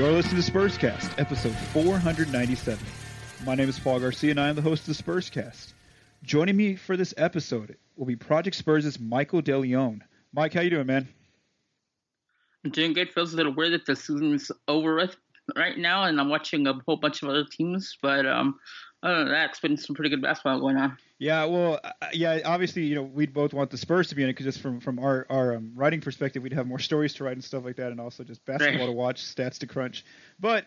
You're listening to Spurscast, episode 497. My name is Paul Garcia, and I am the host of the Spurscast. Joining me for this episode will be Project Spurs' Michael DeLeon. Mike, how you doing, man? I'm doing good. Feels a little weird that the season's over with right now, and I'm watching a whole bunch of other teams. But um, other than that, it's been some pretty good basketball going on. Yeah, well, uh, yeah. Obviously, you know, we'd both want the Spurs to be in it because just from from our our um, writing perspective, we'd have more stories to write and stuff like that, and also just basketball Right. to watch, stats to crunch. But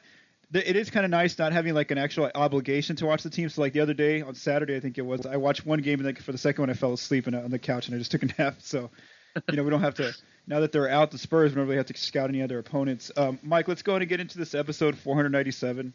th- it is kind of nice not having like an actual obligation to watch the team. So like the other day on Saturday, I think it was, I watched one game and then for the second one, I fell asleep on the couch and I just took a nap. So you know, we don't have to. Now that they're out, the Spurs, we don't really have to scout any other opponents. Um, Mike, let's go ahead and get into this episode 497.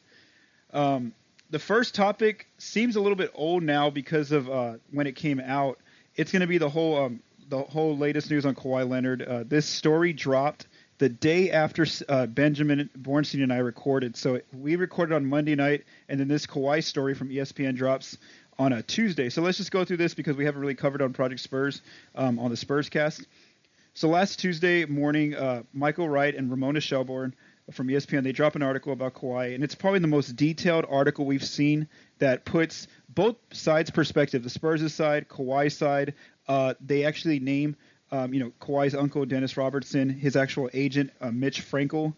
Um, the first topic seems a little bit old now because of uh, when it came out. It's going to be the whole um, the whole latest news on Kawhi Leonard. Uh, this story dropped the day after uh, Benjamin Bornstein and I recorded. So we recorded on Monday night, and then this Kawhi story from ESPN drops on a Tuesday. So let's just go through this because we haven't really covered on Project Spurs um, on the Spurs cast. So last Tuesday morning, uh, Michael Wright and Ramona Shelburne from ESPN they drop an article about Kawhi, and it's probably the most detailed article we've seen that puts both sides' perspective, the Spurs' side, Kawhi's side. Uh, they actually name, um, you know, Kawhi's uncle Dennis Robertson, his actual agent uh, Mitch Frankel,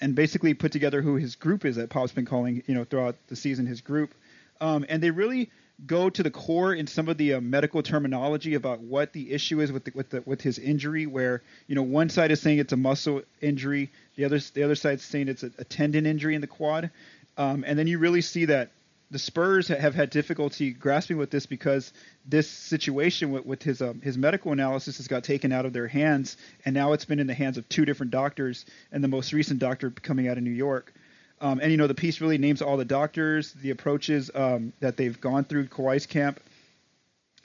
and basically put together who his group is that Pop's been calling, you know, throughout the season his group. Um, and they really go to the core in some of the uh, medical terminology about what the issue is with the, with the, with his injury. Where you know one side is saying it's a muscle injury, the other the other side's saying it's a, a tendon injury in the quad, um, and then you really see that the Spurs have had difficulty grasping with this because this situation with, with his um, his medical analysis has got taken out of their hands, and now it's been in the hands of two different doctors, and the most recent doctor coming out of New York. Um, and you know the piece really names all the doctors, the approaches um, that they've gone through Kawhi's camp.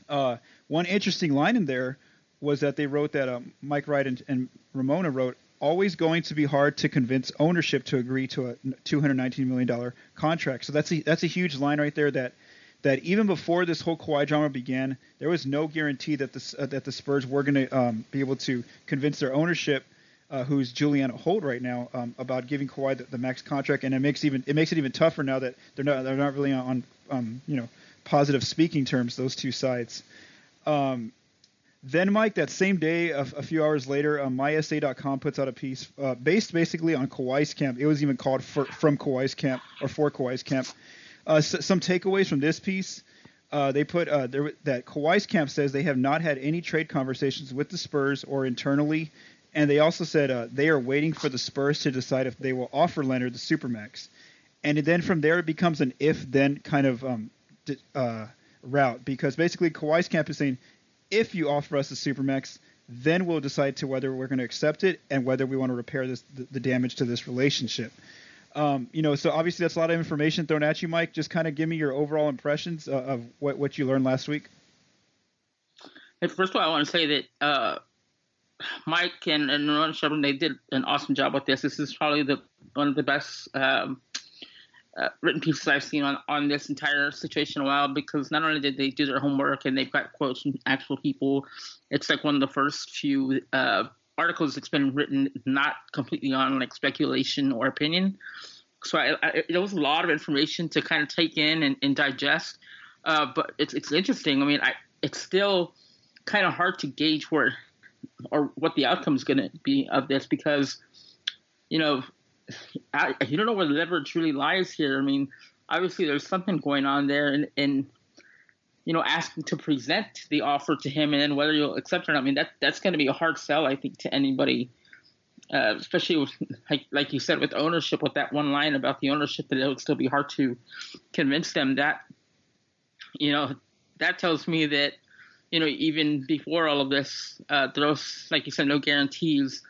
Uh, one interesting line in there was that they wrote that um, Mike Wright and, and Ramona wrote, "Always going to be hard to convince ownership to agree to a 219 million dollar contract." So that's a that's a huge line right there. That that even before this whole Kawhi drama began, there was no guarantee that the uh, that the Spurs were going to um, be able to convince their ownership uh, who's Julianna Holt right now, um, about giving Kawhi the, the max contract, and it makes even it makes it even tougher now that they're not they're not really on um, you know positive speaking terms those two sides. Um, then Mike, that same day, a, a few hours later, uh, MySA.com puts out a piece uh, based basically on Kawhi's camp. It was even called for, from Kawhi's camp or for Kawhi's camp. Uh, some takeaways from this piece. Uh, they put uh, there, that Kawhi's camp says they have not had any trade conversations with the Spurs or internally, and they also said uh, they are waiting for the Spurs to decide if they will offer Leonard the supermax. And then from there it becomes an if-then kind of um, uh, route because basically Kawhi's camp is saying if you offer us the supermax, then we'll decide to whether we're going to accept it and whether we want to repair this the, the damage to this relationship. Um, you know, so obviously that's a lot of information thrown at you, Mike. Just kind of give me your overall impressions uh, of what what you learned last week. First of all, I want to say that uh, Mike and, and Ron Sherman, they did an awesome job with this. This is probably the one of the best um, uh, written pieces I've seen on, on this entire situation a while because not only did they do their homework and they've got quotes from actual people, it's like one of the first few uh, articles that's been written not completely on like speculation or opinion. So I, I, it was a lot of information to kind of take in and, and digest. Uh, but it's it's interesting. I mean, I, it's still kind of hard to gauge where or what the outcome is going to be of this because you know I, you don't know where the leverage really lies here. I mean, obviously there's something going on there, and, and you know, asking to present the offer to him, and then whether you'll accept it or not. I mean, that that's going to be a hard sell, I think, to anybody, uh, especially with, like like you said with ownership, with that one line about the ownership, that it would still be hard to convince them that, you know, that tells me that, you know, even before all of this, uh, there's like you said, no guarantees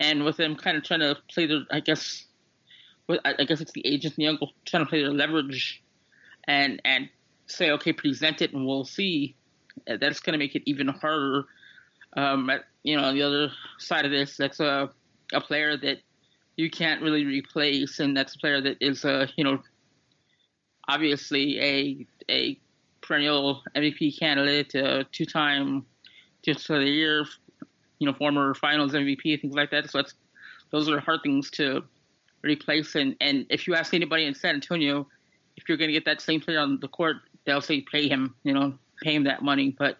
and with them kind of trying to play their, I guess, I guess it's the agent and the uncle trying to play their leverage, and and say, okay, present it and we'll see. Uh, that's going to make it even harder. Um, at, you know, on the other side of this, that's a a player that you can't really replace, and that's a player that is a you know, obviously a a perennial MVP candidate, a two-time just of the year you know, former Finals MVP, things like that. So that's those are hard things to replace. And and if you ask anybody in San Antonio, if you're going to get that same player on the court, they'll say pay him, you know, pay him that money. But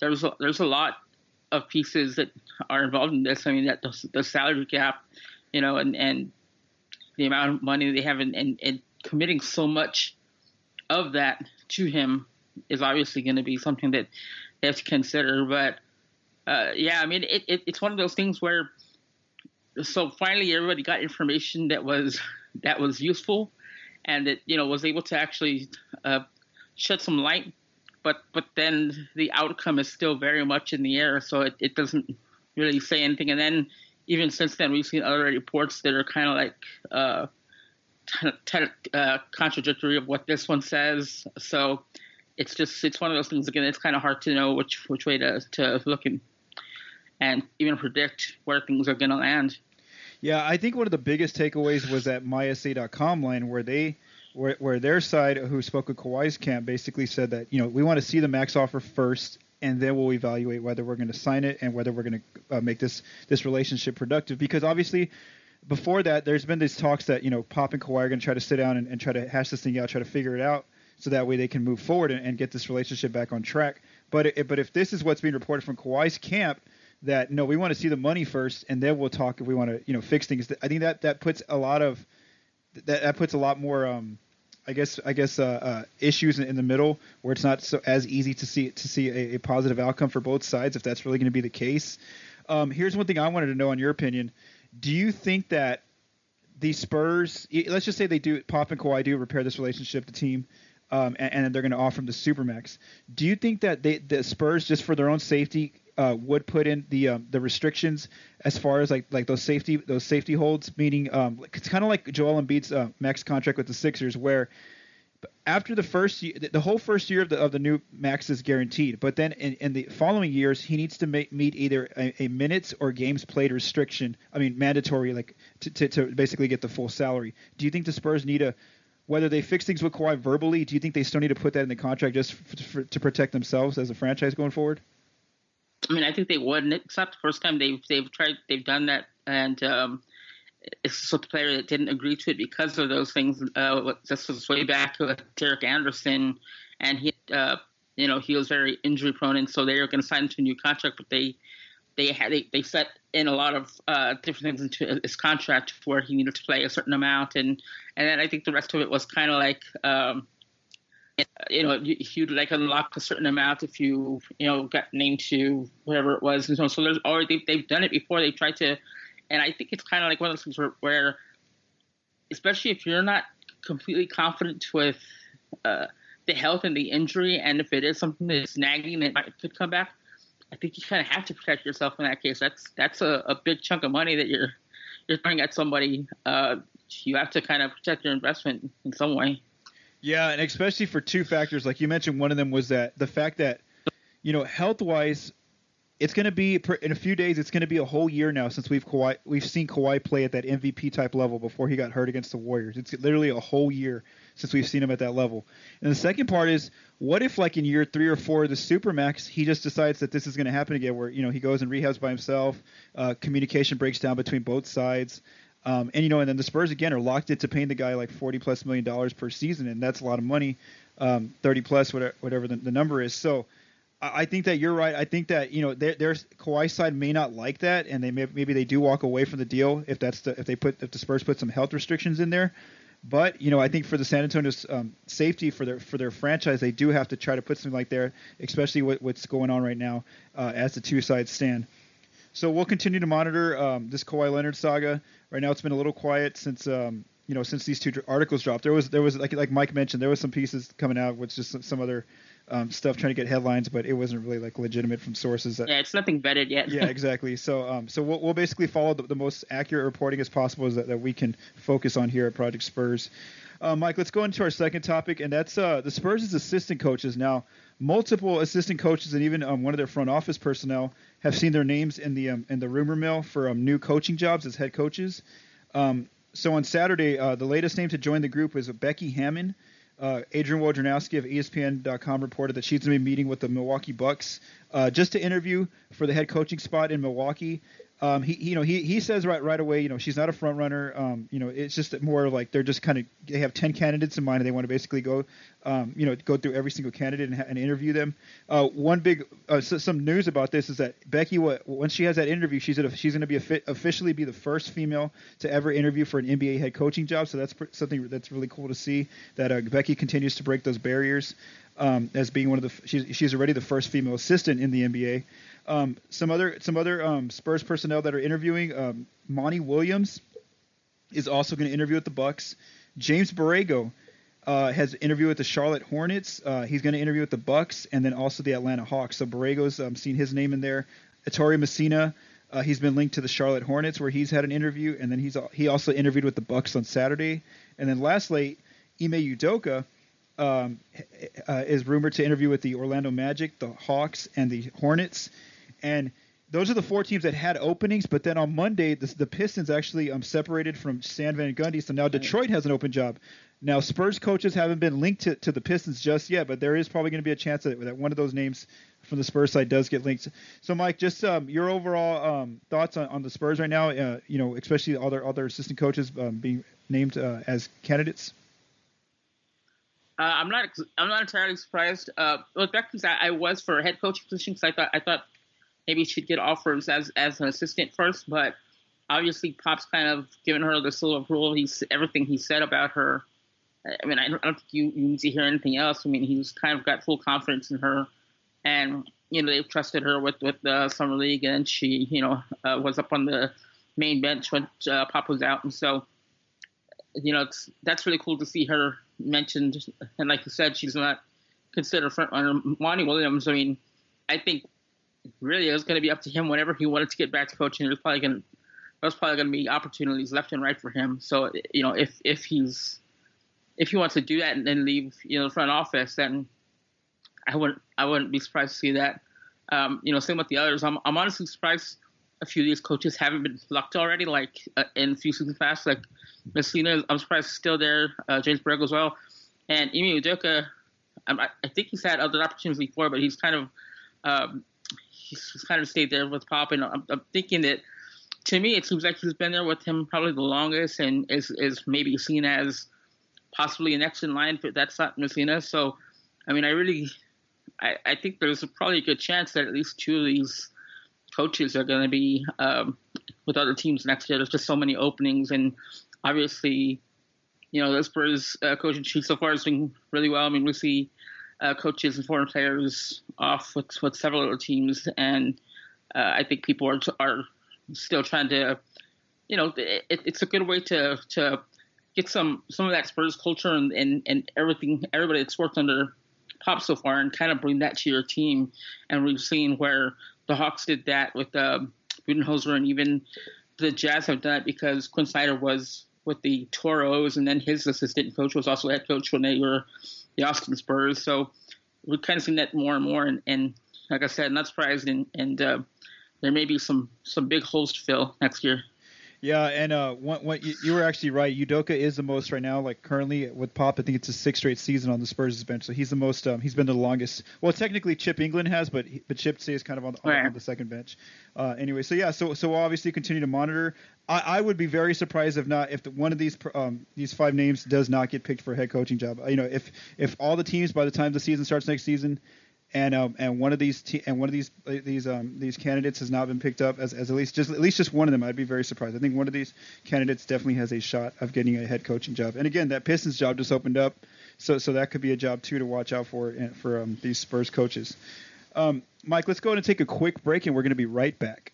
there's a, there's a lot of pieces that are involved in this. I mean, that the, the salary cap, you know, and and the amount of money they have, and, and committing so much of that to him is obviously going to be something that they have to consider. But uh, yeah, I mean, it, it, it's one of those things where, so finally everybody got information that was that was useful, and that you know was able to actually uh, shed some light. But but then the outcome is still very much in the air, so it, it doesn't really say anything. And then even since then, we've seen other reports that are kind of like uh, t- t- uh, contradictory of what this one says. So it's just it's one of those things again. It's kind of hard to know which which way to to look in and even predict where things are going to land. Yeah, I think one of the biggest takeaways was that mysa.com line where they where, where their side who spoke with Kawhi's camp basically said that, you know, we want to see the max offer first and then we'll evaluate whether we're going to sign it and whether we're going to uh, make this this relationship productive because obviously before that there's been these talks that, you know, Pop and Kawhi are going to try to sit down and, and, try to hash this thing out, try to figure it out so that way they can move forward and, and get this relationship back on track. But it, but if this is what's being reported from Kawhi's camp – that no, we want to see the money first, and then we'll talk if we want to, you know, fix things. I think that that puts a lot of that that puts a lot more, um, I guess, I guess, uh, uh, issues in, in, the middle where it's not so as easy to see to see a, a positive outcome for both sides if that's really going to be the case. Um, here's one thing I wanted to know on your opinion: Do you think that the Spurs, let's just say they do, Pop and Kawhi do repair this relationship, the team, um, and, and, they're going to offer him the supermax. Do you think that they, the Spurs, just for their own safety, uh, would put in the um, the restrictions as far as like like those safety those safety holds, meaning um, it's kind of like Joel Embiid's uh, max contract with the Sixers, where after the first year, the whole first year of the of the new max is guaranteed, but then in, in the following years he needs to meet either a, a, minutes or games played restriction. I mean mandatory, like to, to, to basically get the full salary. Do you think the Spurs need a whether they fix things with Kawhi verbally, do you think they still need to put that in the contract just to protect themselves as a franchise going forward? I mean, I think they would. It's not the first time they've they've tried they've done that, and um, it's just a player that didn't agree to it because of those things. Uh, this was way back with Derek Anderson, and he, uh, you know, he was very injury prone, and so they were going to sign him to a new contract, but they they had they, they set in a lot of uh, different things into his contract where he needed to play a certain amount, and and then I think the rest of it was kind of like. Um, you know, you'd like unlock a certain amount if you, you know, got named to whatever it was. And so, so there's already, they've done it before. They tried to, and I think it's kind of like one of those things where, where especially if you're not completely confident with uh, the health and the injury, and if it is something that's nagging that might, could come back, I think you kind of have to protect yourself in that case. That's that's a, a big chunk of money that you're you're throwing at somebody uh, you have to kind of protect your investment in some way. Yeah, and especially for two factors, like you mentioned, one of them was that the fact that, you know, health wise, it's going to be in a few days. It's going to be a whole year now since we've Kawhi, we've seen Kawhi play at that MVP type level before he got hurt against the Warriors. It's literally a whole year since we've seen him at that level. And the second part is, what if like in year three or four of the Supermax, he just decides that this is going to happen again, where you know he goes and rehabs by himself, uh, communication breaks down between both sides. Um, and you know, and then the Spurs again are locked into paying the guy like forty plus million dollars per season, and that's a lot of money, um, thirty plus whatever, whatever the, the number is. So I think that you're right. I think that you know their, their Kawhi side may not like that, and they may, maybe they do walk away from the deal if that's the if they put if the Spurs put some health restrictions in there. But you know, I think for the San Antonio's um, safety for their for their franchise, they do have to try to put something like there, especially what, what's going on right now uh, as the two sides stand. So we'll continue to monitor um, this Kawhi Leonard saga. Right now, it's been a little quiet since um, you know since these two articles dropped. There was there was like like Mike mentioned, there was some pieces coming out with just some other um, stuff trying to get headlines, but it wasn't really like legitimate from sources. That, yeah, it's nothing vetted yet. yeah, exactly. So, um, so we'll, we'll basically follow the, the, most accurate reporting as possible that, that we can focus on here at Project Spurs. Uh, Mike, let's go into our second topic, and that's uh, the Spurs' assistant coaches. Now, multiple assistant coaches and even um, one of their front office personnel have seen their names in the um, in the rumor mill for um, new coaching jobs as head coaches. Um, so on Saturday, uh, the latest name to join the group was Becky Hammon. Uh, Adrian Wojnarowski of ESPN.com reported that she's going to be meeting with the Milwaukee Bucks uh, just to interview for the head coaching spot in Milwaukee um, he, you know, he, he says right right away, you know, she's not a front runner. Um, you know, it's just more like they're just kind of they have ten candidates in mind and they want to basically go, um, you know, go through every single candidate and, and interview them. Uh, one big uh, so, some news about this is that Becky, when she has that interview, she's a, she's going to be fi- officially be the first female to ever interview for an NBA head coaching job. So that's pr- something that's really cool to see that uh, Becky continues to break those barriers um, as being one of the she's she's already the first female assistant in the NBA. Um, some other some other um, Spurs personnel that are interviewing. Um, Monty Williams is also going to interview with the Bucks. James Borrego uh, has interview with the Charlotte Hornets. Uh, he's going to interview with the Bucks and then also the Atlanta Hawks. So Borrego's um, seen his name in there. Ettore Messina. Uh, he's been linked to the Charlotte Hornets, where he's had an interview, and then he's he also interviewed with the Bucks on Saturday. And then lastly, Ime Udoka um, uh, is rumored to interview with the Orlando Magic, the Hawks, and the Hornets and those are the four teams that had openings. But then on Monday, the, the Pistons actually um, separated from Stan Van Gundy, so now Detroit has an open job. Now Spurs coaches haven't been linked to, to the Pistons just yet, but there is probably going to be a chance that, that one of those names from the Spurs side does get linked. So Mike, just um, your overall um, thoughts on, on the Spurs right now, uh, you know, especially other other assistant coaches um, being named uh, as candidates. Uh, I'm not. I'm not entirely surprised. Uh, with Becky's, I, I was for a head coaching position because I thought I thought maybe she'd get offers as as an assistant first, but obviously Pop's kind of given her the seal of approval. He's everything he said about her. I mean, I don't, I don't think you, you need to hear anything else. I mean, he's kind of got full confidence in her, and you know they've trusted her with with the summer league, and she you know uh, was up on the main bench when uh, Pop was out, and so you know that's really cool to see her mentioned. And like you said, she's not considered front runner. Monty Williams. I mean, I think really it was going to be up to him whenever he wanted to get back to coaching. There's probably going there's probably going to be opportunities left and right for him. So you know if if he's if he wants to do that and then leave you know the front office, then I wouldn't I wouldn't be surprised to see that. Um, you know, same with the others. I'm I'm honestly surprised a few of these coaches haven't been plucked already, like uh, in a few seasons past. Like Messina, I'm surprised he's still there. Uh, James Borrego as well, and Ime Udoka. I, I think he's had other opportunities before, but he's kind of um, he's kind of stayed there with Pop, and I'm, I'm, thinking that to me it seems like he's been there with him probably the longest, and is is maybe seen as possibly next in line, but that's not Messina. So, I mean, I really, I, I think there's probably a good chance that at least two of these coaches are going to be um, with other teams next year. There's just so many openings, and obviously, you know, the Spurs uh, coaching chief so far has been really well. I mean, we see uh, coaches and foreign players off with, with several other teams, and uh, I think people are are still trying to, you know, it, it's a good way to to get some some of that Spurs culture and, and, and everything everybody that's worked under Pop so far, and kind of bring that to your team. And we've seen where the Hawks did that with uh, Budenholzer, and even the Jazz have done it because Quin Snyder was with the Toros, and then his assistant coach was also head coach when they were the Austin Spurs. So we're kind of seeing that more and more. And, and like I said, not surprised. And, and uh, there may be some some big holes to fill next year. Yeah, and uh, what, what you, you, were actually right. Udoka is the most right now, like currently with Pop. I think it's a six straight season on the Spurs bench, so he's the most. Um, he's been the longest. Well, technically Chip Engelland has, but but Chip stays kind of on, on, on the second bench. Uh, anyway, so yeah, so so we'll obviously continue to monitor. I, I would be very surprised if not if the, one of these um, these five names does not get picked for a head coaching job. You know, if if all the teams by the time the season starts next season and um, and one of these and one of these uh, these um, these candidates has not been picked up as, as at least just at least just one of them. I'd be very surprised. I think one of these candidates definitely has a shot of getting a head coaching job. And again, that Pistons job just opened up, so so that could be a job too to watch out for for um, these Spurs coaches. Um, Mike, let's go ahead and take a quick break, and we're going to be right back.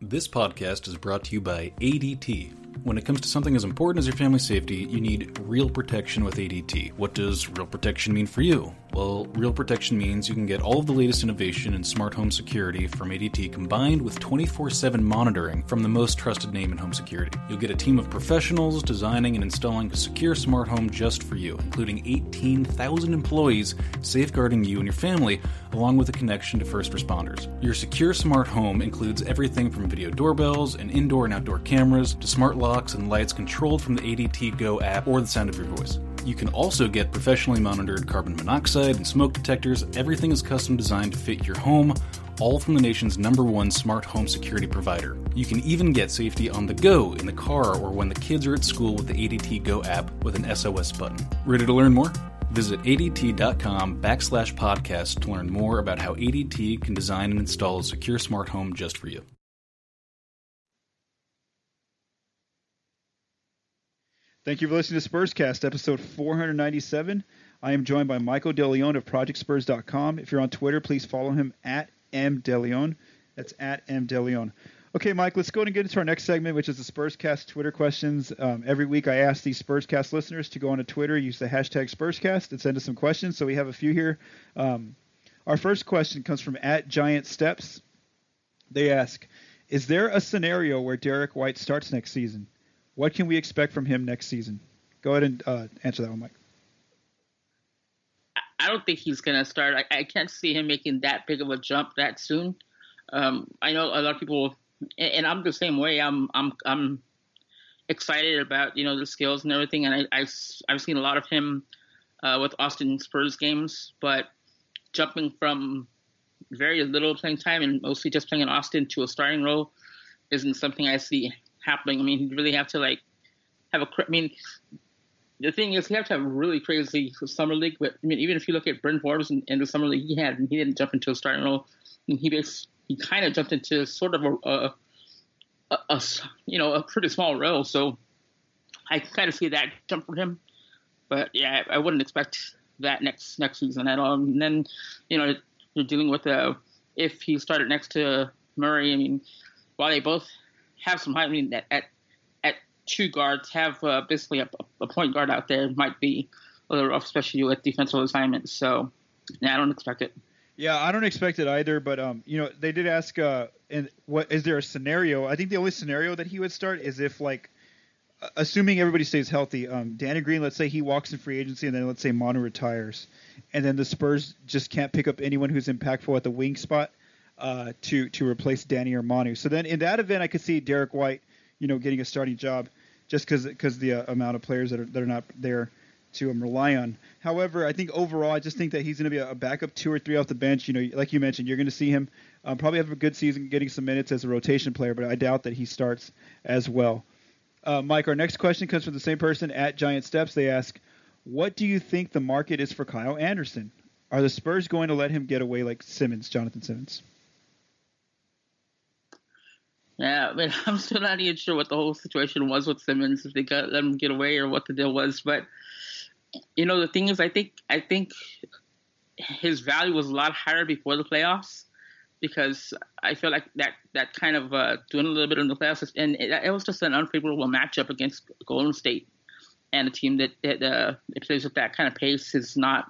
This podcast is brought to you by ADT. When it comes to something as important as your family safety, you need real protection with ADT. What does real protection mean for you? Well, real protection means you can get all of the latest innovation in smart home security from ADT combined with 24 7 monitoring from the most trusted name in home security. You'll get a team of professionals designing and installing a secure smart home just for you, including 18,000 employees safeguarding you and your family, along with a connection to first responders. Your secure smart home includes everything from video doorbells and indoor and outdoor cameras to smart locks and lights controlled from the ADT Go app or the sound of your voice. You can also get professionally monitored carbon monoxide and smoke detectors. Everything is custom designed to fit your home, all from the nation's number one smart home security provider. You can even get safety on the go in the car or when the kids are at school with the ADT Go app with an SOS button. Ready to learn more? Visit ADT.com backslash podcast to learn more about how ADT can design and install a secure smart home just for you. Thank you for listening to Spurscast, episode 497. I am joined by Michael DeLeon of ProjectSpurs.com. If you're on Twitter, please follow him at mdeleon. That's at mdeleon. Okay, Mike, let's go and get into our next segment, which is the Spurscast Twitter questions. Um, every week, I ask these Spurscast listeners to go onto Twitter, use the hashtag Spurscast, and send us some questions. So we have a few here. Um, our first question comes from at Giant Steps. They ask, "Is there a scenario where Derrick White starts next season? What can we expect from him next season? Go ahead and uh, answer that one, Mike. I don't think he's going to start. I, I, can't see him making that big of a jump that soon. Um, I know a lot of people, and, and, I'm the same way. I'm I'm I'm excited about you know the skills and everything, and I, I've I've seen a lot of him uh, with Austin Spurs games, but jumping from very little playing time and mostly just playing in Austin to a starting role isn't something I see happening. I mean, you really have to like have a. I mean, the thing is, you have to have a really crazy summer league. But I mean, even if you look at Bryn Forbes in, in the summer league he had, he didn't jump into a starting role. He basically, he kind of jumped into sort of a, a, a, a, you know a pretty small role. So I kind of see that jump for him. But yeah, I, I wouldn't expect that next next season at all. And then you know you're dealing with a uh, if he started next to Murray. I mean, while they both have some height. I mean, at at, at two guards, have uh, basically a, a, point guard out there might be a little rough, especially with defensive assignments. So, yeah, I don't expect it. Yeah, I don't expect it either. But um, you know, they did ask, uh, and what is there a scenario? I think the only scenario that he would start is if like, assuming everybody stays healthy. Um, Danny Green, let's say he walks in free agency, and then let's say Manu retires, and then the Spurs just can't pick up anyone who's impactful at the wing spot uh, to to replace Danny or Manu. So then in that event, I could see Derrick White, you know, getting a starting job, just because because the uh, amount of players that are that are not there to um, rely on. However, I think overall, I just think that he's going to be a, backup two or three off the bench. You know, like you mentioned, you're going to see him um, probably have a good season, getting some minutes as a rotation player, but I doubt that he starts as well. Uh, Mike, our next question comes from the same person at Giant Steps. They ask, "What do you think the market is for Kyle Anderson? Are the Spurs going to let him get away like Simmons, Jonathan Simmons?" Yeah, but I'm still not even sure what the whole situation was with Simmons, if they got let him get away or what the deal was. But you know, the thing is, I think I think his value was a lot higher before the playoffs because I feel like that that kind of uh, doing a little bit in the playoffs, and it, it, was just an unfavorable matchup against Golden State, and a team that that uh, plays with that kind of pace is not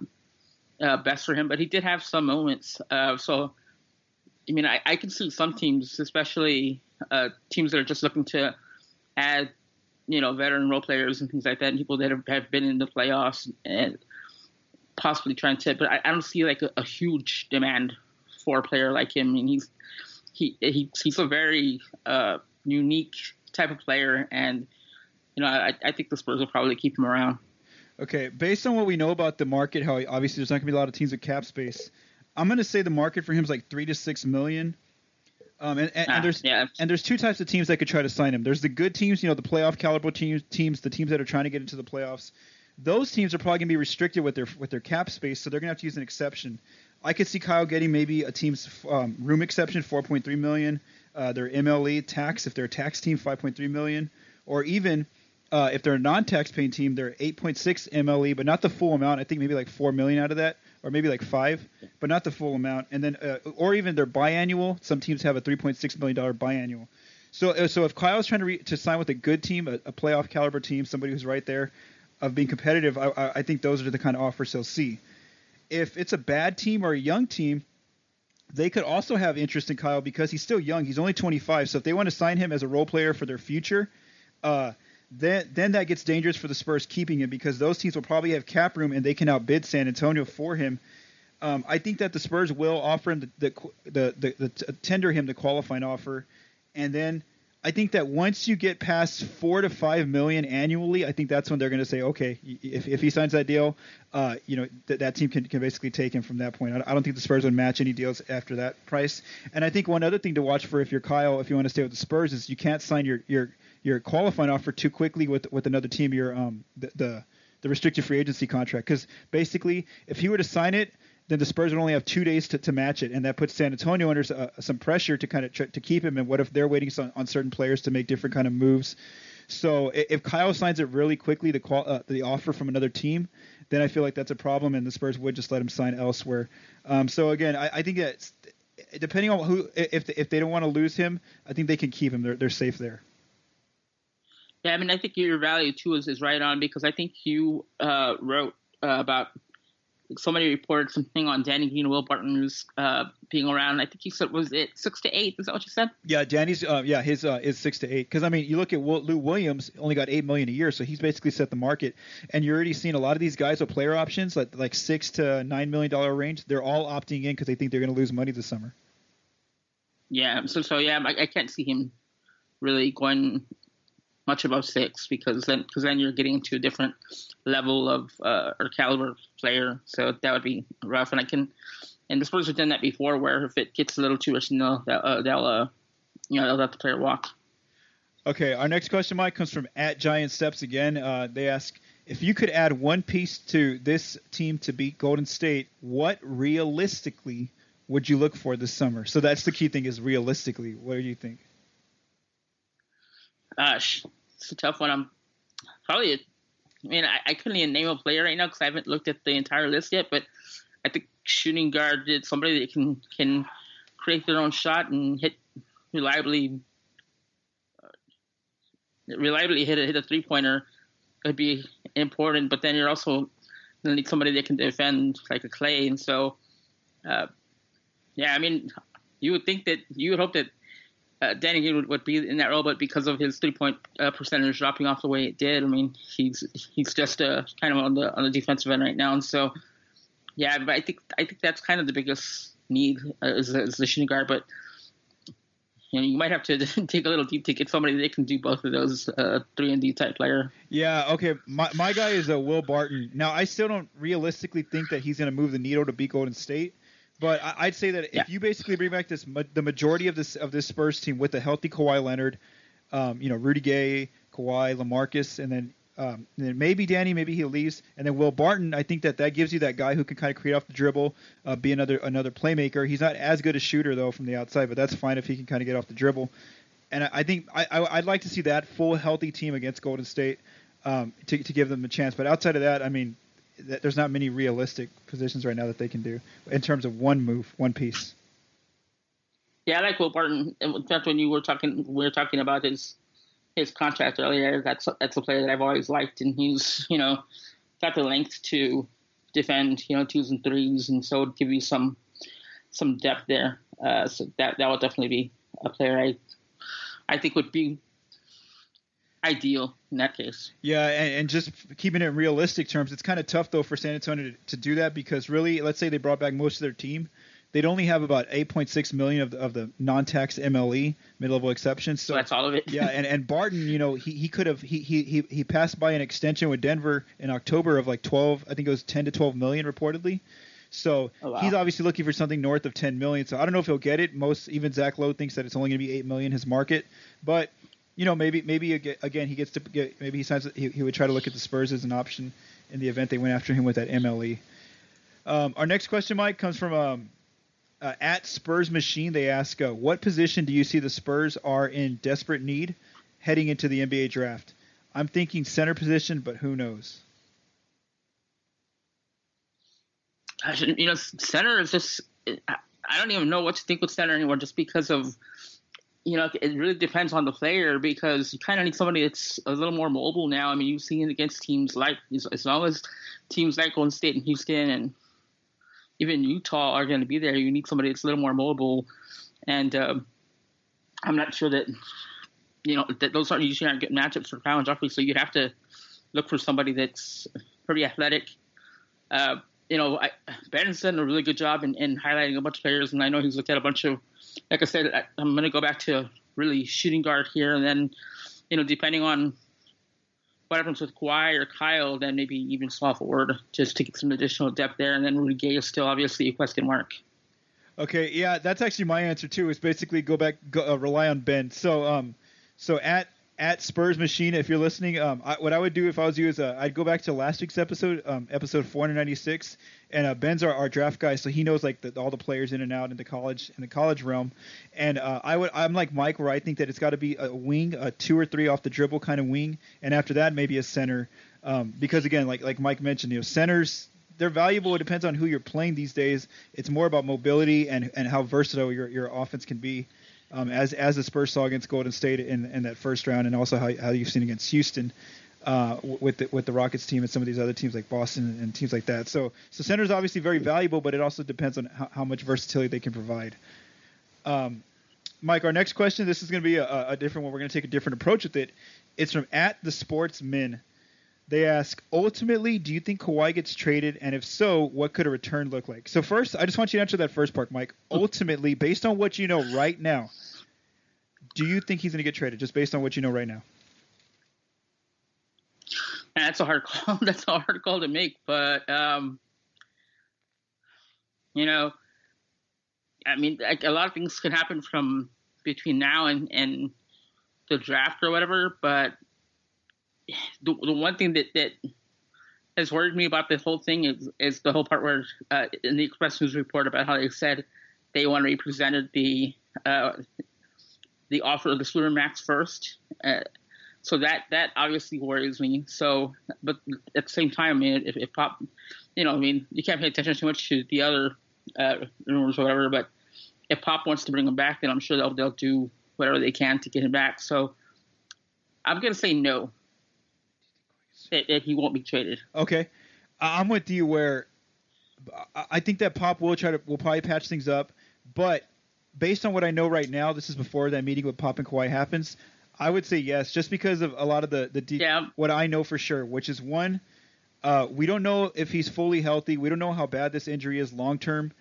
uh, best for him. But he did have some moments. Uh, so, I mean, I, I can see some teams, especially uh, teams that are just looking to add, you know, veteran role players and things like that, and people that have, been in the playoffs and possibly trying to. But I, I don't see like a, a, huge demand for a player like him. I mean, he's he, he he's a very uh, unique type of player, and you know, I, I think the Spurs will probably keep him around. Okay, based on what we know about the market, how obviously there's not going to be a lot of teams with cap space. I'm going to say the market for him is like three to six million. Um, and, and, ah, and, there's yeah. and there's two types of teams that could try to sign him. There's the good teams, you know, the playoff caliber teams, teams, the teams that are trying to get into the playoffs. Those teams are probably going to be restricted with their with their cap space, so they're going to have to use an exception. I could see Kyle getting maybe a team's um, room exception, 4.3 million. Uh, their MLE tax, if they're a tax team, 5.3 million, or even uh, if they're a non-tax paying team, they're 8.6 MLE, but not the full amount. I think maybe like four million out of that or maybe like five, but not the full amount. And then, uh, or even their biannual. Some teams have a 3.6 million dollar biannual. So, uh, so if Kyle's trying to re- to sign with a good team, a, a, playoff caliber team, somebody who's right there, of being competitive, I, I think those are the kind of offers he'll see. If it's a bad team or a young team, they could also have interest in Kyle because he's still young. He's only 25. So if they want to sign him as a role player for their future, uh, then then that gets dangerous for the Spurs keeping him because those teams will probably have cap room and they can outbid San Antonio for him. Um, I think that the Spurs will offer him the the, the, the, the tender him the qualifying offer, and then I think that once you get past four to five million annually, I think that's when they're going to say, okay, if, if he signs that deal, uh, you know th- that team can, can basically take him from that point. I, I don't think the Spurs would match any deals after that price. And I think one other thing to watch for if you're Kyle, if you want to stay with the Spurs, is you can't sign your your your qualifying offer too quickly with with another team. Your um the the, the restricted free agency contract because basically if he were to sign it, then the Spurs would only have two days to, to match it, and that puts San Antonio under uh, some pressure to kind of tr- to keep him. And what if they're waiting on, on certain players to make different kind of moves? So if Kyle signs it really quickly, the qual- uh, the offer from another team, then I feel like that's a problem, and the Spurs would just let him sign elsewhere. Um, so again, I, I think that depending on who, if if they don't want to lose him, I think they can keep him. They're they're safe there. Yeah, I mean, I think your value too is, is right on because I think you uh, wrote uh, about somebody reported something on Danny Green, Will Barton's uh, being around. I think you said was it six to eight? Is that what you said? Yeah, Danny's uh, yeah his uh, is six to eight because I mean you look at Lou Williams only got eight million a year, so he's basically set the market. And you're already seeing a lot of these guys with player options like like six to nine million dollar range. They're all opting in because they think they're going to lose money this summer. Yeah, so so yeah, I, I can't see him really going much above six because then because then you're getting to a different level of uh, or caliber player. So that would be rough. And I can and the Spurs have done that before, where if it gets a little too much, they'll uh, they'll uh, you know they'll let the player walk. Okay, our next question, Mike, comes from at Giant Steps again. Uh, they ask if you could add one piece to this team to beat Golden State, what realistically would you look for this summer? So that's the key thing is realistically. What do you think? Gosh, it's a tough one. I'm probably. A, I mean, I, I couldn't even name a player right now because I haven't looked at the entire list yet. But I think shooting guard is somebody that can can create their own shot and hit reliably. Uh, reliably hit a hit a three pointer would be important, but then you're also gonna need somebody that can defend like a Clay. and so. Uh, yeah, I mean, you would think that you would hope that uh, Danny Green would, be in that role, but because of his three point uh, percentage dropping off the way it did, I mean, he's he's just uh, kind of on the on the defensive end right now, and so yeah, but I think I think that's kind of the biggest need uh, is, is the shooting guard, but you know, you might have to take a little deep to get somebody that can do both of those uh, three and D type player. Yeah, okay. My my guy is a uh, Will Barton. Now I still don't realistically think that he's going to move the needle to beat Golden State. But I, would say that yeah. if you basically bring back this the majority of this of this Spurs team with a healthy Kawhi Leonard, um, you know Rudy Gay, Kawhi, LaMarcus, and then um, and then maybe Danny, maybe he leaves, and then Will Barton. I think that that gives you that guy who can kind of create off the dribble, uh, be another another playmaker. He's not as good a shooter though from the outside, but that's fine if he can kind of get off the dribble. And I, I think I, I, would like to see that full healthy team against Golden State um, to to give them a chance. But outside of that, I mean, there's not many realistic positions right now that they can do in terms of one move, one piece. Yeah, I like Will Barton. In fact, when you were talking, we were talking about his his contract earlier. That's that's a player that I've always liked, and he's you know got the length to defend you know twos and threes, and so give you some some depth there. Uh, so that that would definitely be a player I I think would be ideal in that case. Yeah, and, and just keeping it in realistic terms, it's kind of tough though for San Antonio to, to, do that because really, let's say they brought back most of their team, they'd only have about 8.6 million of the, of the non-tax MLE mid-level exceptions. So, so that's all of it. yeah, and, and Barton, you know, he, he could have he, he he passed by an extension with Denver in October of like 12, I think it was 10 to 12 million reportedly. So oh, wow. he's obviously looking for something north of 10 million. So I don't know if he'll get it. Most even Zach Lowe thinks that it's only going to be 8 million his market, but you know, maybe maybe again he gets to get maybe he signs he, he would try to look at the Spurs as an option in the event they went after him with that MLE. Um, our next question, Mike, comes from um, uh, at Spurs Machine. They ask, uh, what position do you see the Spurs are in desperate need heading into the NBA draft? I'm thinking center position, but who knows? You know, center is just. I don't even know what to think with center anymore, just because of you know, it really depends on the player because you kind of need somebody that's a little more mobile now. I mean, you've seen it against teams like, as long as teams like Golden State and Houston and even Utah are going to be there, you need somebody that's a little more mobile. And um, I'm not sure that, you know, that those aren't usually aren't good matchups for Kyle and Jeffrey. So you'd have to look for somebody that's pretty athletic. Uh, you know, I, Ben's done a really good job in, in highlighting a bunch of players, and I know he's looked at a bunch of like I said, I, am going to go back to really shooting guard here, and then, you know, depending on what happens with Kawhi or Kyle, then maybe even small forward just to get some additional depth there, and then Rudy Gay is still obviously a question mark. Okay, yeah, that's actually my answer too. Is basically go back, go, uh, rely on Ben. So, um, so at at Spurs Machine, if you're listening, um, I, what I would do if I was you is uh, I'd go back to last week's episode, um, episode 496, and uh, Ben's our, our draft guy, so he knows like the, all the players in and out in the college in the college realm. And uh, I would I'm like Mike, where I think that it's got to be a wing, a two or three off the dribble kind of wing, and after that maybe a center, um, because again, like like Mike mentioned, you know, centers they're valuable. It depends on who you're playing these days. It's more about mobility and and how versatile your your offense can be um, as as the Spurs saw against Golden State in, in that first round, and also how, how you've seen against Houston uh, with the, with the Rockets team and some of these other teams like Boston and teams like that. So so center is obviously very valuable, but it also depends on how, how much versatility they can provide. Um, Mike, our next question. This is going to be a, a different one. We're going to take a different approach with it. It's from at the Sportsman. They ask, ultimately, do you think Kawhi gets traded? And if so, what could a return look like? So, first, I just want you to answer that first part, Mike. Ultimately, based on what you know right now, do you think he's going to get traded just based on what you know right now? That's a hard call. That's a hard call to make. But, um, you know, I mean, like, a lot of things can happen from between now and, and the draft or whatever. But the, the one thing that, that has worried me about this whole thing is, is the whole part where uh, in the Express News report about how they said they want to represent the uh, the offer of the Super Max first. Uh, so that that obviously worries me. So, but at the same time, I mean, if, if Pop, you know, I mean, you can't pay attention too much to the other uh, rumors or whatever. But if Pop wants to bring him back, then I'm sure they'll they'll do whatever they can to get him back. So, I'm gonna say no that, that he won't be traded. Okay, I'm with you. Where I think that Pop will try to will probably patch things up, but based on what I know right now, this is before that meeting with Pop and Kawhi happens. I would say yes, just because of a lot of the the de- yeah. what I know for sure, which is one, uh, we don't know if he's fully healthy. We don't know how bad this injury is long term.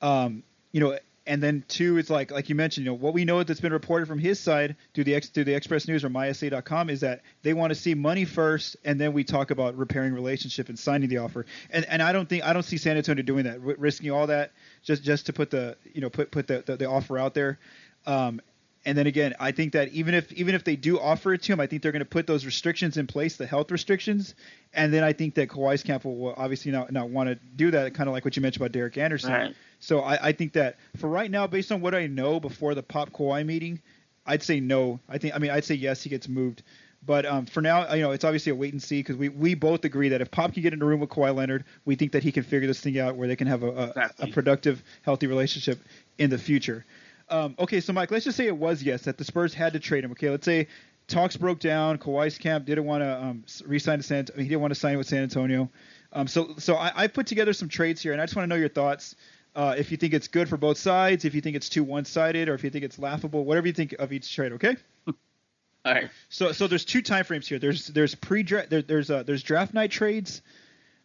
Um, you know, and then two, it's like like you mentioned, you know, what we know that's been reported from his side through the through the Express News or MySA.com is that they want to see money first, and then we talk about repairing relationship and signing the offer. And and I don't think I don't see San Antonio doing that, risking all that just just to put the you know put put the the, the offer out there. Um, and then again, I think that even if even if they do offer it to him, I think they're going to put those restrictions in place, the health restrictions, and then I think that Kawhi's camp will, obviously not not want to do that, kind of like what you mentioned about Derek Anderson. Right. So I, I think that for right now, based on what I know before the Pop Kawhi meeting, I'd say no. I think I mean I'd say yes, he gets moved. But um, for now, you know, it's obviously a wait and see because we, we both agree that if Pop can get in a room with Kawhi Leonard, we think that he can figure this thing out where they can have a, a, exactly. a productive, healthy relationship in the future. Um, okay, so Mike, let's just say it was yes that the Spurs had to trade him. Okay, let's say talks broke down. Kawhi's camp didn't want to um, resign to San. He didn't want to sign with San Antonio. Um, so so I, I put together some trades here, and I just want to know your thoughts. Uh, if you think it's good for both sides, if you think it's too one-sided, or if you think it's laughable, whatever you think of each trade. Okay. All right. So so there's two time frames here. There's there's pre draft there, there's uh, there's draft night trades,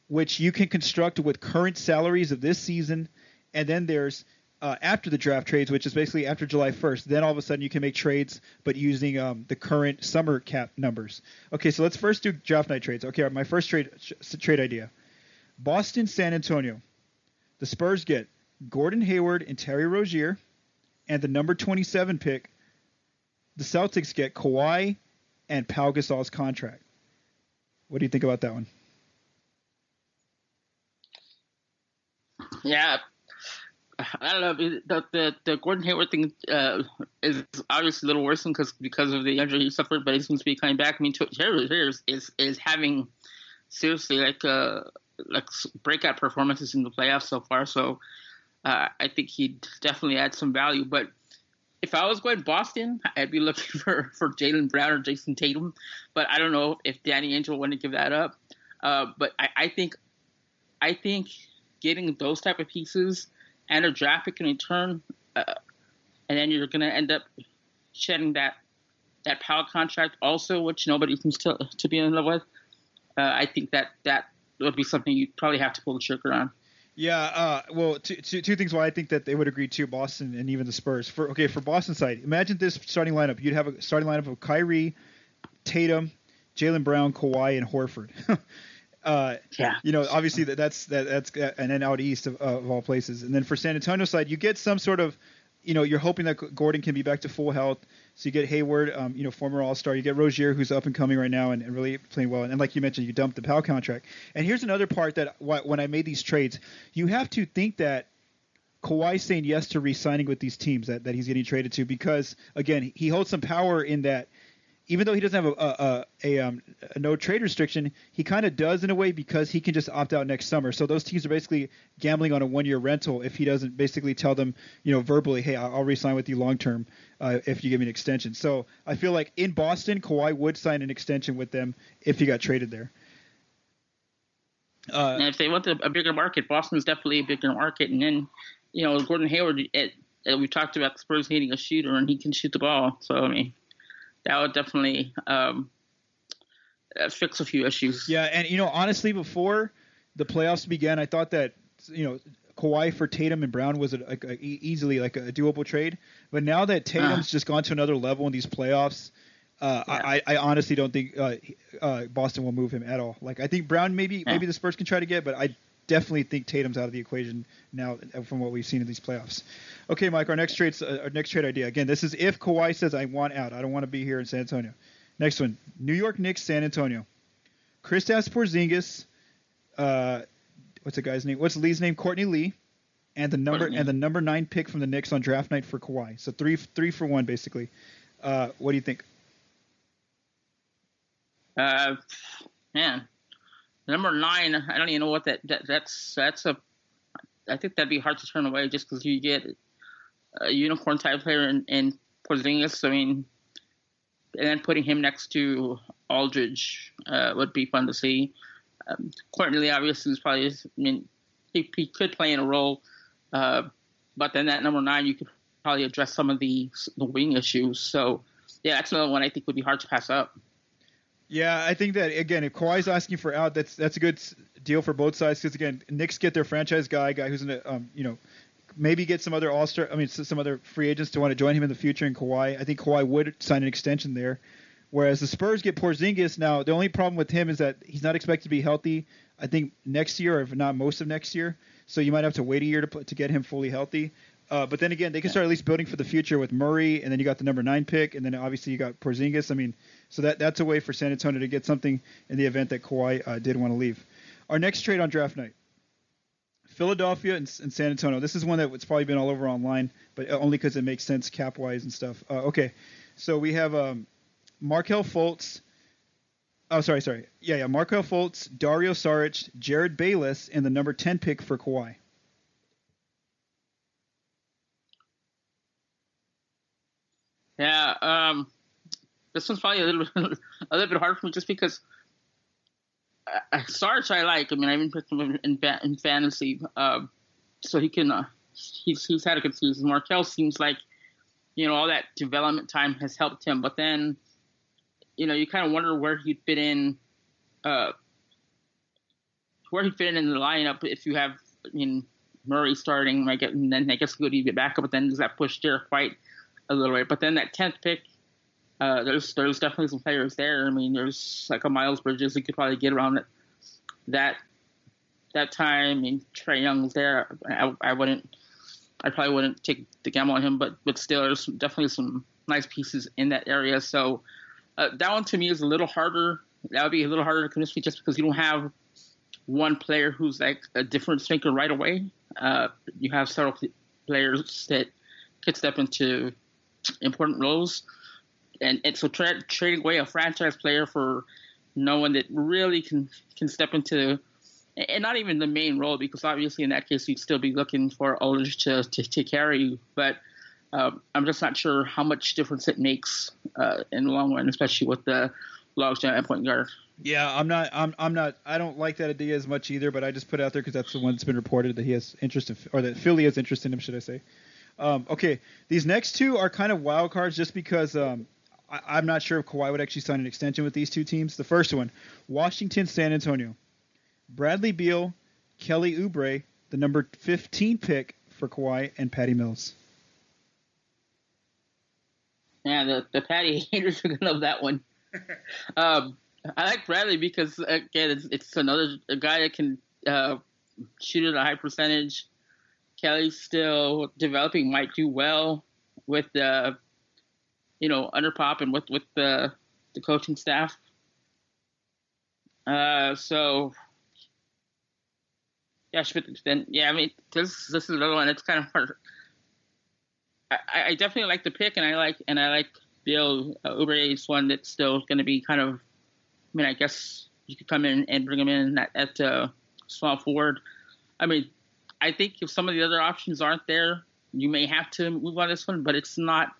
which you can construct with current salaries of this season, and then there's uh, after the draft trades, which is basically after July 1st. Then all of a sudden you can make trades, but using um, the current summer cap numbers. Okay, so let's first do draft night trades. Okay, my first trade trade idea: Boston, San Antonio. The Spurs get Gordon Hayward and Terry Rozier, and the number 27 pick the Celtics get Kawhi and Pau Gasol's contract. What do you think about that one? Yeah, I don't know. The the, the Gordon Hayward thing uh, is obviously a little worse because because of the injury he suffered, but he seems to be coming back. I mean, Hayward is, is is having seriously like uh like breakout performances in the playoffs so far. So uh, I think he'd definitely add some value. But if I was going Boston, I'd be looking for for Jaylen Brown or Jayson Tatum, but I don't know if Danny Ainge will want to give that up. Uh, but I, I, think I think getting those type of pieces and draft pick in return, uh, and then you're going to end up shedding that that Powell contract also, which nobody seems to to be in love with. Uh, I think that that would be something you'd probably have to pull the trigger on. Yeah, uh, well, two, two, two things why I think that they would agree to Boston and even the Spurs. For okay, for Boston side, imagine this starting lineup. You'd have a starting lineup of Kyrie, Tatum, Jaylen Brown, Kawhi, and Horford. uh, yeah. You know, obviously that, that's that, that's and then out east of, uh, of all places. And then for San Antonio side, you get some sort of, you know, you're hoping that Gordon can be back to full health. So you get Hayward, um, you know, former All Star. You get Rozier, who's up and coming right now and, and, really playing well. And like you mentioned, you dump the Powell contract. And here's another part that when I made these trades, you have to think that Kawhi saying yes to re-signing with these teams that, that he's getting traded to because again he holds some power in that even though he doesn't have a a, a, um, a no trade restriction, he kind of does in a way because he can just opt out next summer. So those teams are basically gambling on a one year rental if he doesn't basically tell them, you know, verbally, hey, I'll, resign with you long term uh, if you give me an extension. So I feel like in Boston, Kawhi would sign an extension with them if he got traded there. Uh, and if they want a bigger market, Boston's definitely a bigger market. And then, you know, Gordon Hayward, it, it, we talked about the Spurs needing a shooter, and he can shoot the ball. So I mean that would definitely um, uh, fix a few issues. Yeah, and you know, honestly, before the playoffs began, I thought that you know Kawhi for Tatum and Brown was a, a, a easily like a doable trade. But now that Tatum's uh. just gone to another level in these playoffs, uh, yeah. I, I honestly don't think uh, uh, Boston will move him at all. Like I think Brown maybe yeah. maybe the Spurs can try to get, but I definitely think Tatum's out of the equation now from what we've seen in these playoffs. Okay, Mike, our next trade, uh, our next trade idea. Again, this is if Kawhi says I want out, I don't want to be here in San Antonio. Next one, New York Knicks, San Antonio. Kristaps Porzingis, uh, what's the guy's name? What's Lee's name? Courtney Lee, and the number and the number nine pick from the Knicks on draft night for Kawhi. So three three for one basically. Uh, what do you think? Uh, man, number nine. I don't even know what that, that that's that's a. I think that'd be hard to turn away just because you get a unicorn type player in, in Porzingis. I mean, and then putting him next to Aldridge uh, would be fun to see. Um, Courtney obviously is probably. I mean, he, he could play in a role, uh, but then that number nine you could probably address some of the the wing issues. So yeah, that's another one I think would be hard to pass up. Yeah, I think that again, if Kawhi's asking for out, that's that's a good deal for both sides because again, Knicks get their franchise guy, guy who's in a um, you know maybe get some other All Star. I mean, some other free agents to want to join him in the future. In Kawhi, I think Kawhi would sign an extension there. Whereas the Spurs get Porzingis now. The only problem with him is that he's not expected to be healthy. I think next year, or if not most of next year. So you might have to wait a year to to get him fully healthy. Uh, but then again, they can start at least building for the future with Murray, and then you got the number nine pick, and then obviously you got Porzingis. I mean, so that that's a way for San Antonio to get something in the event that Kawhi uh, did want to leave. Our next trade on draft night. Philadelphia and, and, San Antonio. This is one that's probably been all over online, but only because it makes sense cap wise and stuff. Uh, okay, so we have um, Markelle Fultz. Oh, sorry, sorry. Yeah, yeah. Markelle Fultz, Dario Saric, Jerryd Bayless, and the number 10 pick for Kawhi. Yeah, um, this one's probably a little bit, a little bit hard for me just because uh, Sarge I like. I mean, I even put him in, in fantasy, uh, so he can uh, he's he's had a good season. Markelle seems like you know all that development time has helped him, but then you know you kind of wonder where he'd fit in, uh, where he'd fit in in the lineup if you have I mean Murray starting, like, and then I guess good he'd be backup, but then does that push Derrick White a little bit? But then that tenth pick. Uh, there's there's definitely some players there. I mean, there's like a Miles Bridges you could probably get around it. That that time. I mean, Trae Young's there. I, I wouldn't. I probably wouldn't take the gamble on him, but but still, there's definitely some nice pieces in that area. So uh, that one to me is a little harder. That would be a little harder to convince me just because you don't have one player who's like a difference maker right away. Uh, you have several players that could step into important roles, and, and so tra- trading away a franchise player for no one that really can can step into and not even the main role because obviously in that case you'd still be looking for Aldridge to, to, to carry you. But um, I'm just not sure how much difference it makes uh, in the long run, especially with the logjam at point guard. Yeah, I'm not. I'm. I'm not. I don't like that idea as much either. But I just put it out there because that's the one that's been reported that he has interest in, or that Philly has interest in him, should I say? Um, okay, these next two are kind of wild cards just because um, I, am not sure if Kawhi would actually sign an extension with these two teams. The first one, Washington, San Antonio. Bradley Beal, Kelly Oubre, the number 15 pick for Kawhi, and Patty Mills. Yeah, the, the Patty haters are gonna love that one. um, I like Bradley because again, it's, it's another a guy that can uh, shoot at a high percentage. Kelly's still developing, might do well with the, you know, under pop and with with the the coaching staff. Uh, so yeah, Schmidt. Then yeah, I mean this this is another one. It's kind of hard. I, I definitely like the pick, and I like and I like Beal uh, Oubre is one that's still going to be kind of. I mean, I guess you could come in and bring him in at, at uh, small forward. I mean, I think if some of the other options aren't there, you may have to move on this one, but it's not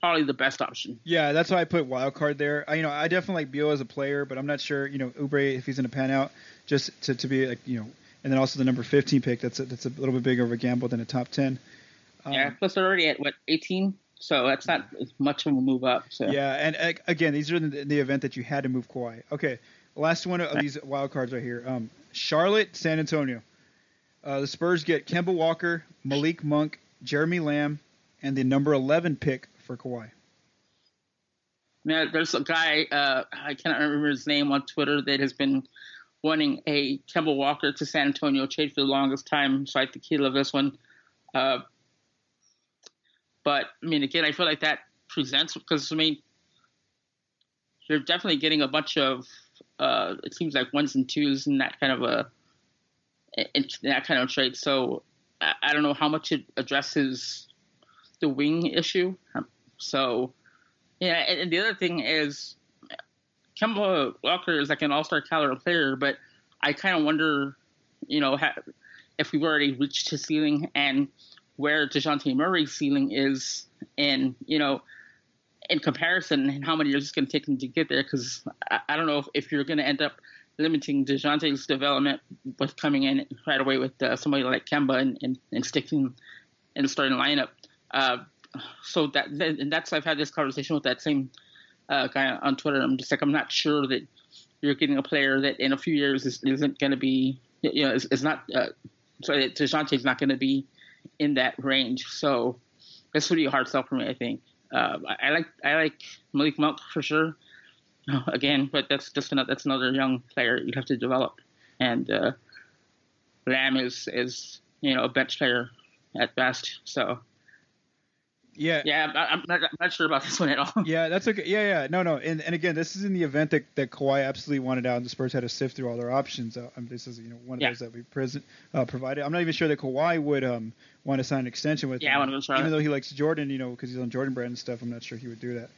probably the best option. Yeah, that's why I put wild card there. I, you know, I definitely like Beal as a player, but I'm not sure. You know, Oubre if he's going to pan out, just to, to be like you know and then also the number 15 pick. That's a, that's a little bit bigger of a gamble than a top 10. Um, yeah, plus they're already at what 18, so that's not as much of a move up. So yeah, and uh, again, these are the, the event that you had to move Kawhi. Okay, last one of these wild cards right here. Um, Charlotte, San Antonio. Uh, the Spurs get Kemba Walker, Malik Monk, Jeremy Lamb, and the number 11 pick for Kawhi. Yeah, there's a guy uh, I cannot remember his name on Twitter that has been wanting a Kemba Walker to San Antonio trade for the longest time. So I think he love this one. Uh, but I mean, again, I feel like that presents because I mean, you're definitely getting a bunch of uh, it seems like ones and twos and that kind of a that kind of trade. So I, I don't know how much it addresses the wing issue. Um, so yeah, and, and the other thing is Kemba Walker is like an all star caliber player, but I kind of wonder, you know, if we've already reached his ceiling and where Dejounte Murray's ceiling is, and you know, in comparison, and how many years it's going to take him to get there. Because I, I, don't know if, if you're going to end up limiting Dejounte's development with coming in right away with uh, somebody like Kemba and, and, and, sticking in the starting lineup. Uh, so that and that's I've had this conversation with that same uh, guy on Twitter. I'm just like, I'm not sure that you're getting a player that in a few years is, not going to be, you know, is, is not, uh, so Dejounte is not going to be in that range. So would be a hard sell for me, I think. Uh, I, I, like I like Malik Monk for sure. Again, but that's just another that's another young player you have to develop, and uh, Lamb is is you know a bench player at best. So yeah. Yeah, I'm not, I'm not, sure about this one at all. Yeah, that's okay. Yeah, yeah. No, no. And and again, this is in the event that, that Kawhi absolutely wanted out and the Spurs had to sift through all their options. Uh, um, this is you know one of yeah. those that we present uh, provided. I'm not even sure that Kawhi would um want to sign an extension with. Yeah, him. I Even though he likes Jordan, you know, because he's on Jordan brand and stuff, I'm not sure he would do that.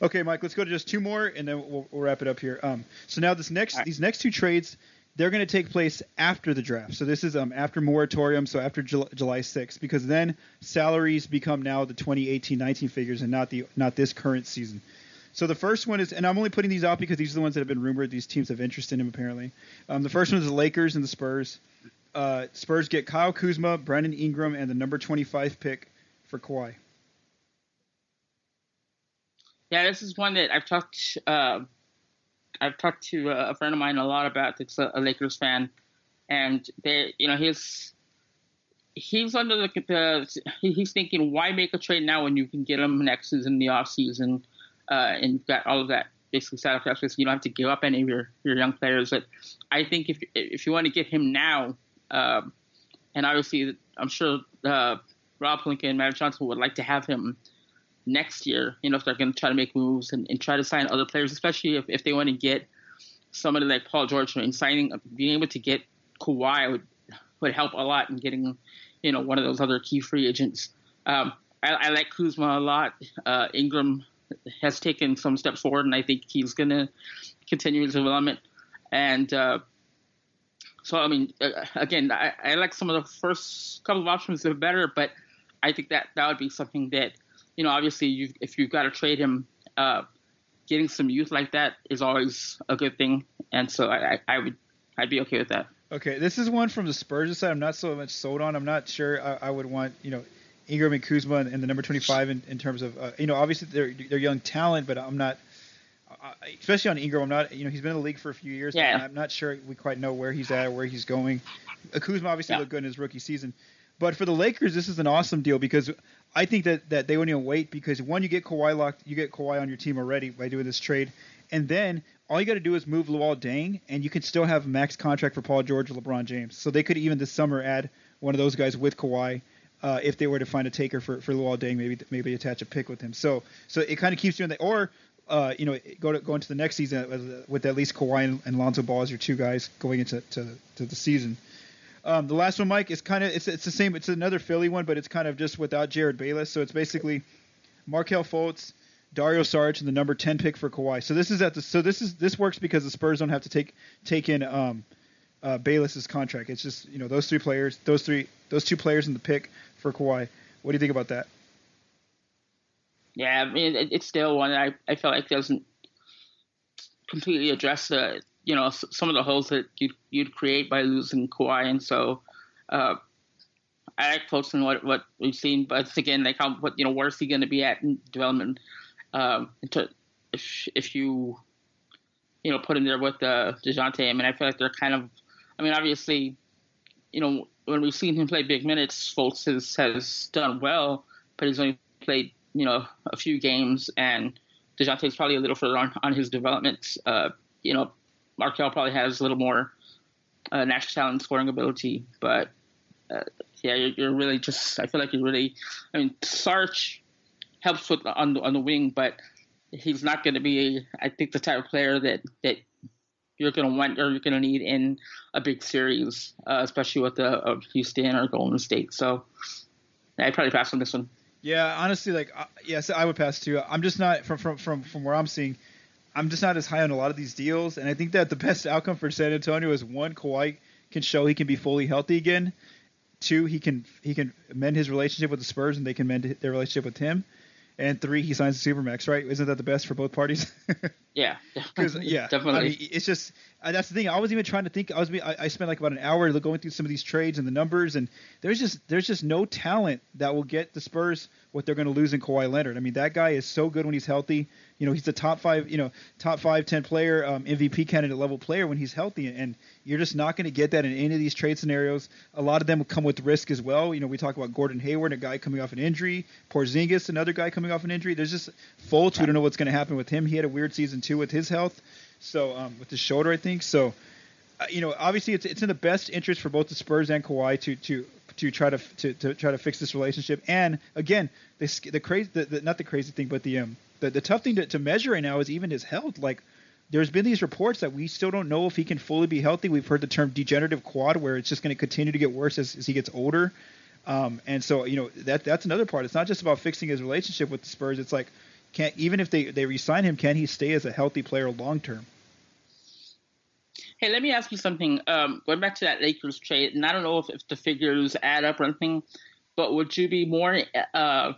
Okay, Mike, let's go to just two more and then we'll, we'll wrap it up here. Um, so now this next right. these next two trades they're going to take place after the draft. So this is um, after moratorium, so after July, July 6th, because then salaries become now the 2018-19 figures and not the not this current season. So the first one is, and I'm only putting these out because these are the ones that have been rumored. These teams have interest in him apparently. Um, the first one is the Lakers and the Spurs. uh, Spurs get Kyle Kuzma, Brandon Ingram, and the number 25 pick for Kawhi. Yeah, this is one that I've talked. Uh, I've talked to a friend of mine a lot about. It's a, a Lakers fan, and they, you know, he's he's under the, he's thinking, why make a trade now when you can get him next season in the off season, uh, and you've got all of that basically so you don't have to give up any of your, your young players. But I think if if you want to get him now, um, and obviously I'm sure uh, Rob Pelinka and Magic Johnson would like to have him next year. You know, if they're going to try to make moves and, and, try to sign other players, especially if, if they want to get somebody like Paul George and signing, being able to get Kawhi would would help a lot in getting, you know, one of those other key free agents. Um, I, I, like Kuzma a lot. Uh, Ingram has taken some steps forward, and I think he's going to continue his development. And uh, so, I mean, uh, again, I, I, like some of the first couple of options that are better, but I think that that would be something that, you know, obviously, you if you've got to trade him, uh, getting some youth like that is always a good thing. And so, I, I would, I'd be okay with that. Okay, this is one from the Spurs side. I'm not so much sold on. I'm not sure I, I would want, you know, Ingram and Kuzma and, and the number 25 in, in terms of, uh, you know, obviously they're they're young talent, but I'm not, uh, especially on Ingram. I'm not, you know, he's been in the league for a few years. Yeah. I'm not sure we quite know where he's at or where he's going. Kuzma obviously yeah. looked good in his rookie season, but for the Lakers, this is an awesome deal because I think that that they wouldn't even wait because one, you get Kawhi locked, you get Kawhi on your team already by doing this trade, and then all you got to do is move Luol Deng, and you can still have max contract for Paul George or LeBron James. So they could even this summer add one of those guys with Kawhi uh, if they were to find a taker for for Luol Deng, maybe maybe attach a pick with him. So so it kind of keeps you in the or uh, you know go to go into the next season with at least Kawhi and, and Lonzo Ball as your two guys going into to, to the season. Um, the last one, Mike, is kind of it's it's the same. It's another Philly one, but it's kind of just without Jerryd Bayless. So it's basically Markelle Fultz, Dario Saric, and the number ten pick for Kawhi. So this is at the so this is this works because the Spurs don't have to take take in um, uh, Bayless's contract. It's just you know those three players, those three those two players in the pick for Kawhi. What do you think about that? Yeah, I mean, it, it's still one I, I feel like doesn't completely address the you know some of the holes that you'd, you'd create by losing Kawhi, and so uh, I like and what what we've seen, but again, like how what you know where's he going to be at in development? Um, to, if if you you know put him there with uh, Dejounte, I mean, I feel like they're kind of, I mean, obviously, you know, when we've seen him play big minutes, Fultz has, has done well, but he's only played you know a few games, and Dejounte's probably a little further on, on his development. Uh, you know, Markelle probably has a little more uh, natural talent, scoring ability, but uh, yeah, you're, you're, really just. I feel like you're really. I mean, Sarge helps with on the, on the wing, but he's not going to be. I think the type of player that that you're going to want or you're going to need in a big series, uh, especially with the uh, Houston or Golden State. So I'd probably pass on this one. Yeah, honestly, like uh, yes, I would pass too. I'm just not from from from from where I'm seeing. I'm just not as high on a lot of these deals, and I think that the best outcome for San Antonio is one, Kawhi can show he can be fully healthy again. Two, he can he can mend his relationship with the Spurs, and they can mend their relationship with him and three, he signs the supermax, right? Isn't that the best for both parties? yeah, because yeah, definitely. I mean, it's just uh, that's the thing. I was even trying to think. I was I, I spent like about an hour going through some of these trades and the numbers, and there's just there's just no talent that will get the Spurs what they're going to lose in Kawhi Leonard. I mean, that guy is so good when he's healthy. You know, he's a top five, you know, top five, ten player, um, MVP candidate level player when he's healthy, and you're just not going to get that in any of these trade scenarios. A lot of them come with risk as well. You know, we talk about Gordon Hayward, a guy coming off an injury, Porzingis, another guy coming off an injury. There's just Fultz. We don't know what's going to happen with him. He had a weird season too with his health, so um, with his shoulder, I think. So, uh, you know, obviously it's it's in the best interest for both the Spurs and Kawhi to to to try to to, to try to fix this relationship. And again, this the crazy, the, the, not the crazy thing, but the um the, the tough thing to, to measure right now is even his health. Like there's been these reports that we still don't know if he can fully be healthy. We've heard the term degenerative quad, where it's just going to continue to get worse as, as he gets older. Um, and so you know that that's another part. It's not just about fixing his relationship with the Spurs. It's like, can even if they they resign him, can he stay as a healthy player long term? Hey, let me ask you something. Um, going back to that Lakers trade, and I don't know if, if the figures add up or anything, but would you be more uh,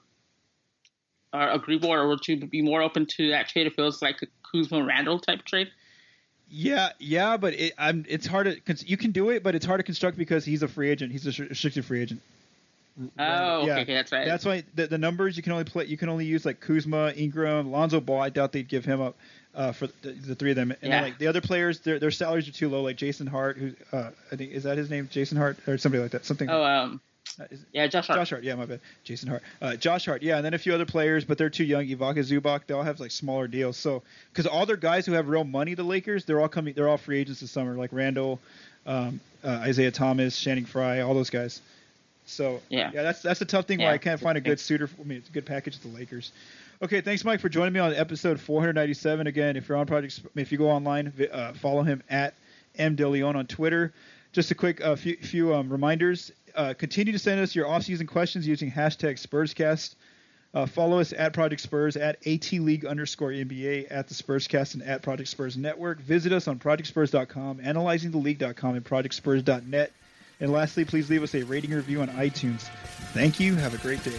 agreeable, or would you be more open to that trade if it was like a Kuzma Randle type trade? Yeah, yeah, but it, I'm. It's hard to. You can do it, but it's hard to construct because he's a free agent. He's a restricted free agent. Oh, okay, yeah. okay, that's right. That's why the, the numbers you can only play. You can only use like Kuzma, Ingram, Lonzo Ball. I doubt they'd give him up uh, for the, the three of them. And Yeah. like the other players, their their salaries are too low. Like Jason Hart, who uh, I think is that his name, Jason Hart, or somebody like that. Something. oh, um, uh, yeah, Josh Hart. Josh Hart, yeah, my bad. Jason Hart, uh, Josh Hart, yeah, and then a few other players, but they're too young. Ivica Zubac, they all have like smaller deals. So, because all their guys who have real money, the Lakers, they're all coming, they're all free agents this summer, like Randle, um, uh, Isaiah Thomas, Channing Frye, all those guys. So, Yeah. yeah, that's that's a tough thing where I can't find a good suitor. For, I mean, it's a good package at the Lakers. Okay, thanks, Mike, for joining me on episode 497. Again, if you're on Project, if you go online, uh, follow him at M DeLeon on Twitter. Just a quick uh, few, few um, reminders. Uh, continue to send us your off-season questions using hashtag SpursCast. Uh, follow us at Project Spurs, at AT League underscore NBA, at the Spurscast, and at Project Spurs Network. Visit us on ProjectSpurs.com, AnalyzingTheLeague.com, and ProjectSpurs.net. And lastly, please leave us a rating review on iTunes. Thank you. Have a great day.